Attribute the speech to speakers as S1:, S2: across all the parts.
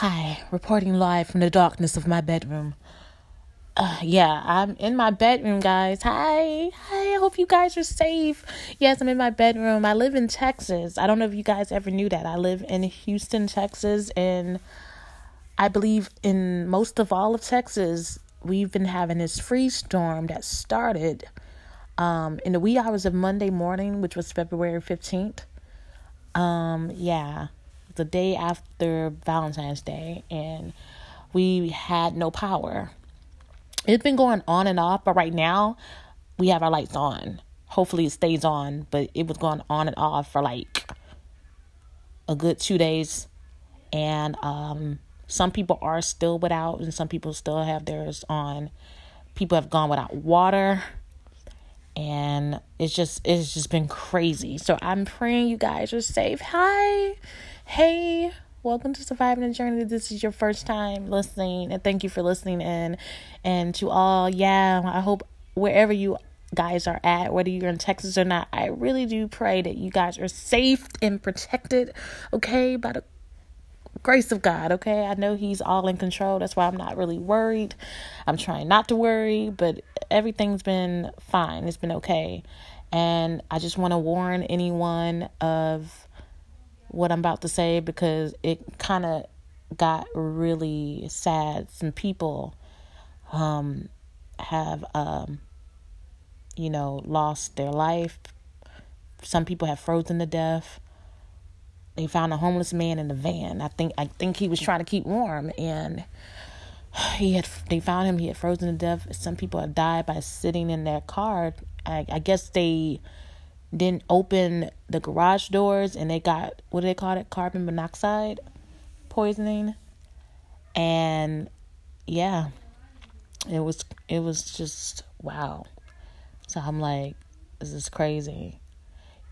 S1: Hi, reporting live from the darkness of my bedroom. Uh, yeah, I'm in my bedroom, guys. Hi. Hi, I hope you guys are safe. Yes, I'm in my bedroom. I live in Texas. I don't know if you guys ever knew that. I live in Houston, Texas, and I believe in most of all of Texas, we've been having this freeze storm that started um, in the wee hours of Monday morning, which was February 15th. Um, yeah, the day after Valentine's Day, and we had no power. It's been going on and off, but right now we have our lights on. Hopefully it stays on, but it was going on and off for like a good two days. And um, some people are still without, and some people still have theirs on. People have gone without water and it's just it's just been crazy. So I'm praying you guys are safe. Hi. Hey. Welcome to Surviving the Journey. This is your first time listening, and thank you for listening in. And to all, yeah, I hope wherever you guys are at, whether you're in Texas or not, I really do pray that you guys are safe and protected, okay, by the grace of God, okay? I know He's all in control. That's why I'm not really worried. I'm trying not to worry, but everything's been fine. It's been okay. And I just want to warn anyone of what I'm about to say because it kind of got really sad. Some people um, have, um, you know, lost their life. Some people have frozen to death they found a homeless man in the van. I think I think he was trying to keep warm and he had they found him he had frozen to death. Some people had died by sitting in their car. I, I guess they didn't open the garage doors and they got what do they call it? Carbon monoxide poisoning. And yeah, it was it was just wow. So I'm like, this is crazy.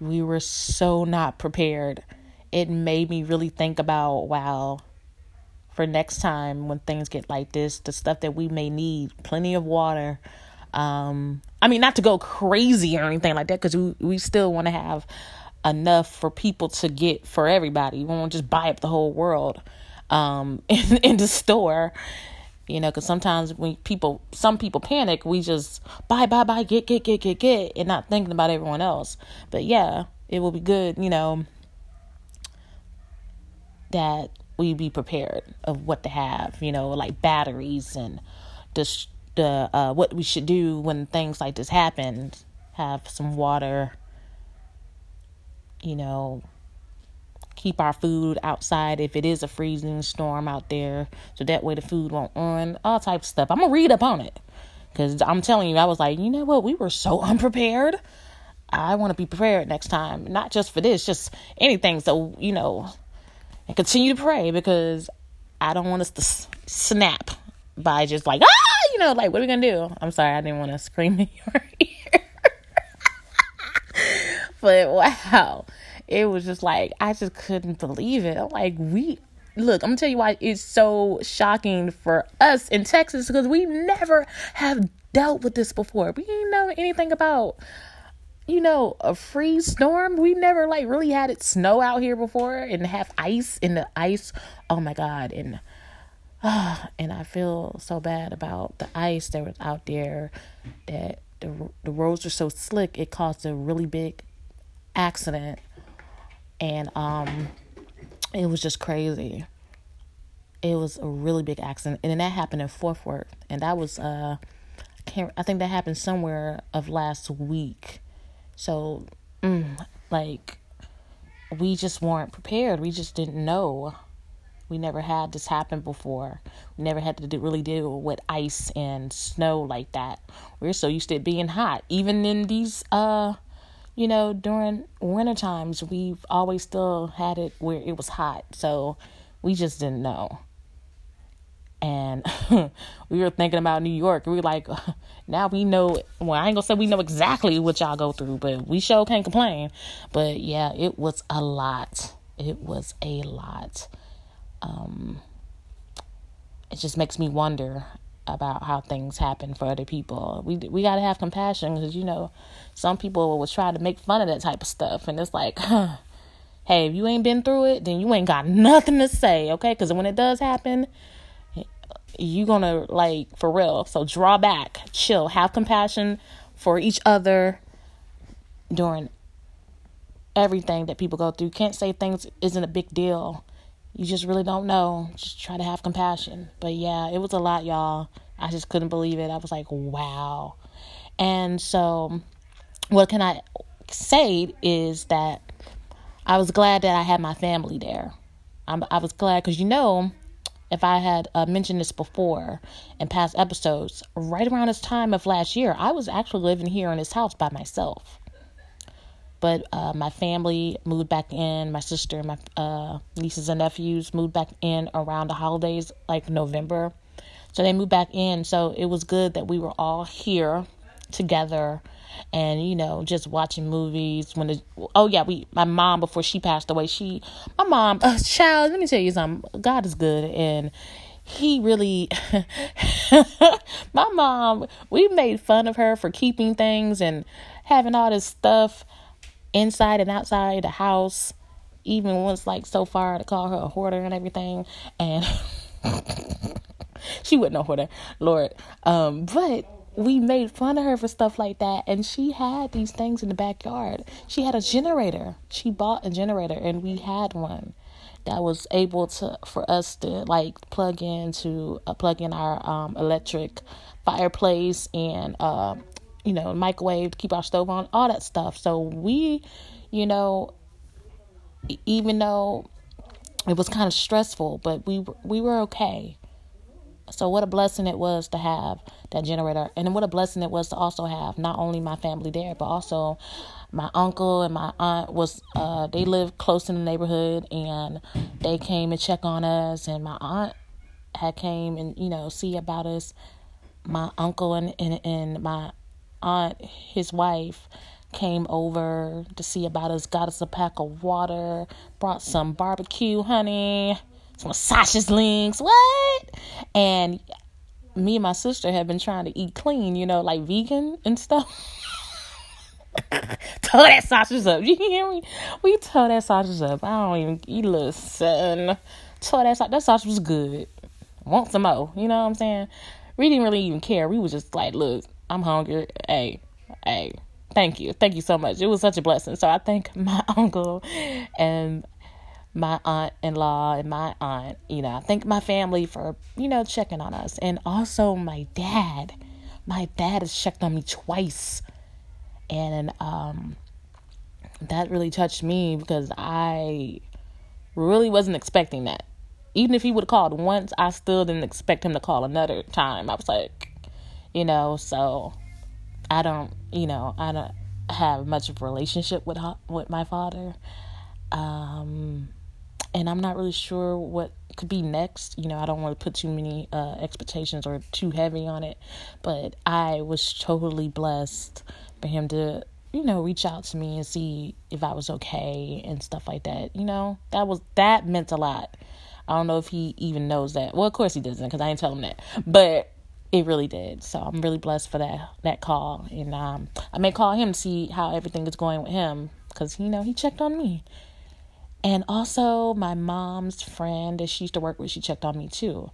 S1: We were so not prepared it made me really think about wow for next time when things get like this the stuff that we may need plenty of water. Um i mean not to go crazy or anything like that because we, we still want to have enough for people to get for everybody. We won't just buy up the whole world um in, in the store you know because sometimes when people some people panic we just buy buy buy get get get get get and not thinking about everyone else. But yeah it will be good you know that we be prepared of what to have, you know, like batteries and the the uh, what we should do when things like this happen. Have some water, you know, keep our food outside if it is a freezing storm out there, so that way the food won't run. All types of stuff. I'm gonna read up on it because I'm telling you, I was like, you know what, we were so unprepared. I want to be prepared next time, not just for this, just anything. So you know and continue to pray because I don't want us to s- snap by just like, ah, you know, like, what are we going to do? I'm sorry, I didn't want to scream in your ear. but wow, it was just like, I just couldn't believe it. Like, we, look, I'm gonna tell you why it's so shocking for us in Texas because we never have dealt with this before. We didn't know anything about you know, a freeze storm. We never like really had it snow out here before and have ice in the ice. Oh my god, and uh, and I feel so bad about the ice that was out there that the the roads are so slick it caused a really big accident and um it was just crazy. It was a really big accident and then that happened in Fort Worth and that was uh I can't I think that happened somewhere of last week so, mm, like, we just weren't prepared. We just didn't know. We never had this happen before. We never had to do, really deal with ice and snow like that. We're so used to it being hot. Even in these, uh, you know, during winter times, we've always still had it where it was hot. So we just didn't know and we were thinking about New York. We were like, now we know. Well, I ain't gonna say we know exactly what y'all go through, but we sure can't complain. But yeah, it was a lot. It was a lot. Um, it just makes me wonder about how things happen for other people. We we gotta have compassion because you know some people will try to make fun of that type of stuff, and it's like, huh, hey, if you ain't been through it, then you ain't got nothing to say, okay? Because when it does happen, you gonna like for real. So draw back, chill, have compassion for each other during everything that people go through. Can't say things isn't a big deal. You just really don't know. Just try to have compassion. But yeah, it was a lot, y'all. I just couldn't believe it. I was like, wow. And so, what can I say is that I was glad that I had my family there. I'm, i was glad because you know, if I had uh, mentioned this before in past episodes, right around this time of last year, I was actually living here in this house by myself. But uh, my family moved back in. My sister, my uh, nieces and nephews moved back in around the holidays, like November. So they moved back in. So it was good that we were all here together and you know just watching movies when the oh yeah we my mom before she passed away she my mom uh, child let me tell you something god is good and he really my mom we made fun of her for keeping things and having all this stuff inside and outside the house even once like so far to call her a hoarder and everything and she wouldn't know hoarder lord um but we made fun of her for stuff like that and she had these things in the backyard. She had a generator. She bought a generator and we had one that was able to for us to like plug into uh, plug in our um, electric fireplace and uh, you know microwave to keep our stove on all that stuff. So we you know even though it was kind of stressful but we we were okay so what a blessing it was to have that generator, and what a blessing it was to also have not only my family there, but also my uncle and my aunt was uh they lived close in the neighborhood and they came and check on us. And my aunt had came and you know see about us. My uncle and and, and my aunt his wife came over to see about us got us a pack of water brought some barbecue honey some sausage links, what? And me and my sister have been trying to eat clean, you know, like vegan and stuff. Tow that sausage up. You hear me? We tow that sausage up. I don't even eat listen. Tow that sausage. That sausage was good. Want some more? You know what I'm saying? We didn't really even care. We was just like, look, I'm hungry. Hey, hey, thank you, thank you so much. It was such a blessing. So I thank my uncle and my aunt in law and my aunt, you know, I thank my family for, you know, checking on us. And also my dad. My dad has checked on me twice. And um that really touched me because I really wasn't expecting that. Even if he would have called once, I still didn't expect him to call another time. I was like, you know, so I don't, you know, I don't have much of a relationship with with my father. Um and I'm not really sure what could be next. You know, I don't want to put too many uh, expectations or too heavy on it, but I was totally blessed for him to, you know, reach out to me and see if I was okay and stuff like that. You know, that was that meant a lot. I don't know if he even knows that. Well, of course he doesn't because I didn't tell him that, but it really did. So I'm really blessed for that that call, and um, I may call him to see how everything is going with him because you know he checked on me and also, my mom's friend that she used to work with, she checked on me too.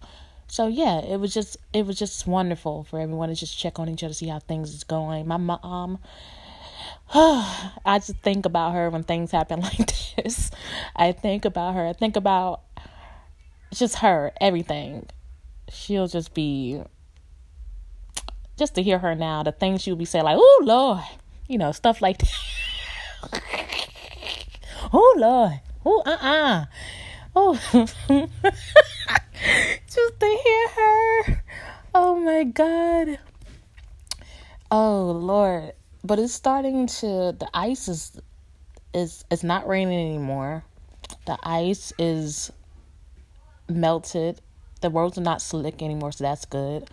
S1: So yeah, it was just it was just wonderful for everyone to just check on each other, see how things is going. My mom, I just think about her when things happen like this. I think about her. I think about just her, everything. She'll just be just to hear her now, the things she'll be saying like, "Oh Lord," you know, stuff like that. oh Lord, Oh, uh uh Oh, just to hear her. Oh my God. Oh Lord. But it's starting to, the ice is, is, it's not raining anymore. The ice is melted. The roads are not slick anymore, so that's good.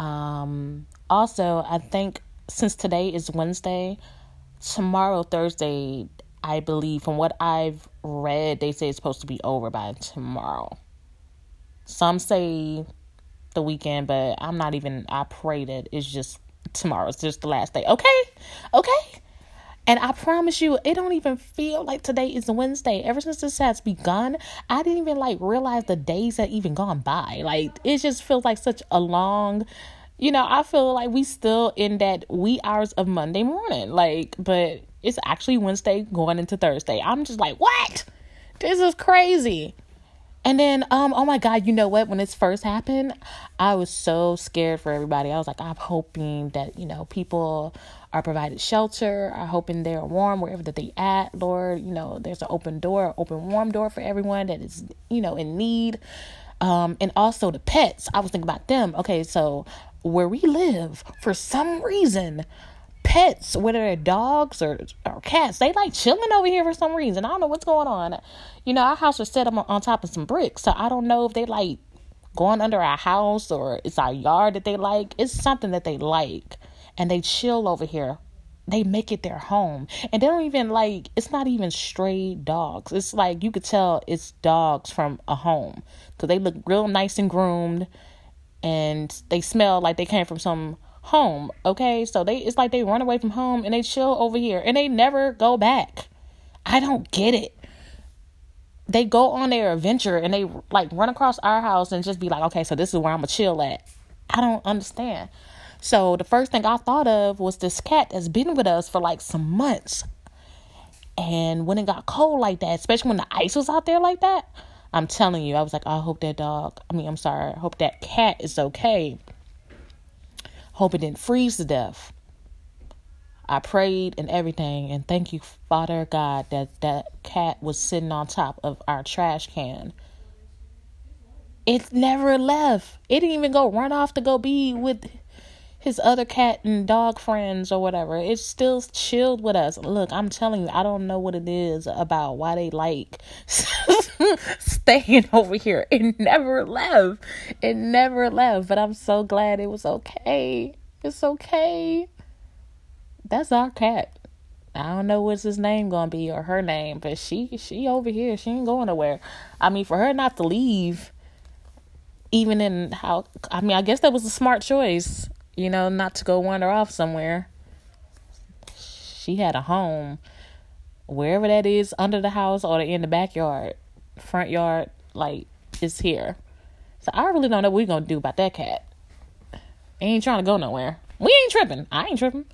S1: Um, also, I think since today is Wednesday, tomorrow, Thursday, I believe from what I've read, they say it's supposed to be over by tomorrow. Some say the weekend, but I'm not even, I pray that it's just tomorrow. It's just the last day. Okay? Okay? And I promise you, it don't even feel like today is Wednesday. Ever since this has begun, I didn't even like realize the days that even gone by. Like it just feels like such a long, you know, I feel like we still in that wee hours of Monday morning. Like, but it's actually Wednesday going into Thursday. I'm just like, what? This is crazy. And then, um, oh my God, you know what? When this first happened, I was so scared for everybody. I was like, I'm hoping that, you know, people are provided shelter. I'm hoping they're warm wherever that they at, Lord. You know, there's an open door, open warm door for everyone that is, you know, in need. Um, and also the pets. I was thinking about them. Okay, so where we live, for some reason, pets, whether they're dogs or, or cats, they like chilling over here for some reason. I don't know what's going on. You know, our house was set up on, on top of some bricks, so I don't know if they like going under our house or it's our yard that they like. It's something that they like, and they chill over here. They make it their home, and they don't even like. It's not even stray dogs. It's like you could tell it's dogs from a home because they look real nice and groomed, and they smell like they came from some home. Okay, so they it's like they run away from home and they chill over here and they never go back. I don't get it. They go on their adventure and they like run across our house and just be like, okay, so this is where I'm gonna chill at. I don't understand. So the first thing I thought of was this cat that's been with us for like some months. And when it got cold like that, especially when the ice was out there like that, I'm telling you, I was like, I hope that dog, I mean, I'm sorry, I hope that cat is okay. Hope it didn't freeze to death. I prayed and everything, and thank you, Father God, that that cat was sitting on top of our trash can. It never left. It didn't even go run off to go be with his other cat and dog friends or whatever. It's still chilled with us. Look, I'm telling you, I don't know what it is about why they like staying over here. It never left. It never left. But I'm so glad it was okay. It's okay. That's our cat. I don't know what's his name gonna be or her name, but she she over here. She ain't going nowhere. I mean, for her not to leave, even in how I mean, I guess that was a smart choice you know, not to go wander off somewhere. She had a home, wherever that is, under the house or in the backyard, front yard, like it's here. So I really don't know what we're gonna do about that cat. ain't trying to go nowhere. We ain't tripping. I ain't tripping.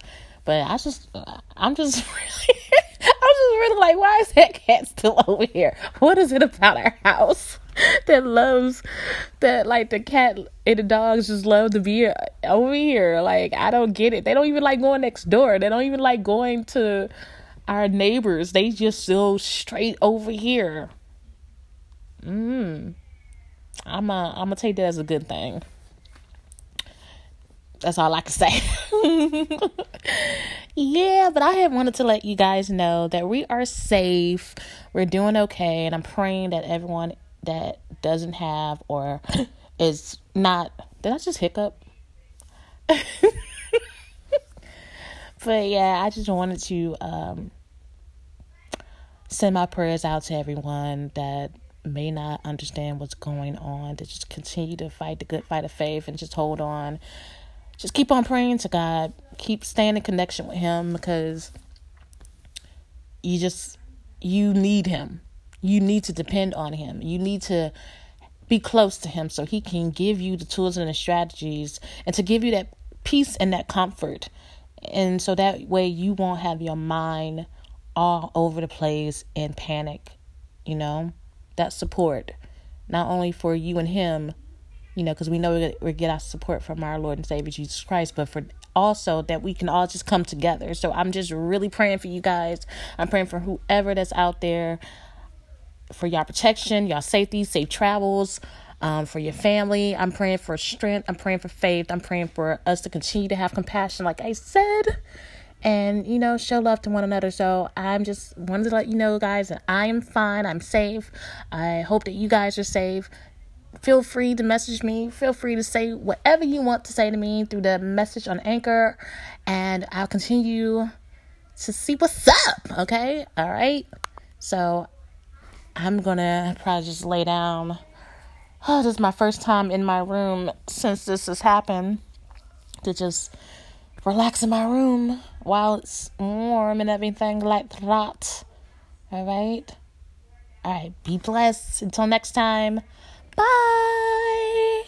S1: But I just, uh, I'm just really, I'm just really like, why is that cat still over here? What is it about our house? that loves that like the cat and the dogs just love to be over here. Like I don't get it. They don't even like going next door. They don't even like going to our neighbors. They just go straight over here. Mm. I'm a, I'm gonna take that as a good thing. That's all I can say. yeah, but I had wanted to let you guys know that we are safe. We're doing okay, and I'm praying that everyone that doesn't have or is not did I just hiccup? but yeah, I just wanted to um, send my prayers out to everyone that may not understand what's going on, to just continue to fight the good fight of faith and just hold on. Just keep on praying to God. Keep staying in connection with Him because you just you need Him you need to depend on him. You need to be close to him so he can give you the tools and the strategies and to give you that peace and that comfort. And so that way you won't have your mind all over the place in panic, you know? That support, not only for you and him, you know, because we know we get our support from our Lord and Savior Jesus Christ, but for also that we can all just come together. So I'm just really praying for you guys. I'm praying for whoever that's out there for y'all protection, y'all safety, safe travels. Um, for your family. I'm praying for strength. I'm praying for faith. I'm praying for us to continue to have compassion, like I said, and you know, show love to one another. So I'm just wanted to let you know, guys, that I am fine. I'm safe. I hope that you guys are safe. Feel free to message me. Feel free to say whatever you want to say to me through the message on Anchor, and I'll continue to see what's up. Okay, all right. So I'm gonna probably just lay down. Oh, this is my first time in my room since this has happened. To just relax in my room while it's warm and everything like that. All right? All right, be blessed. Until next time. Bye.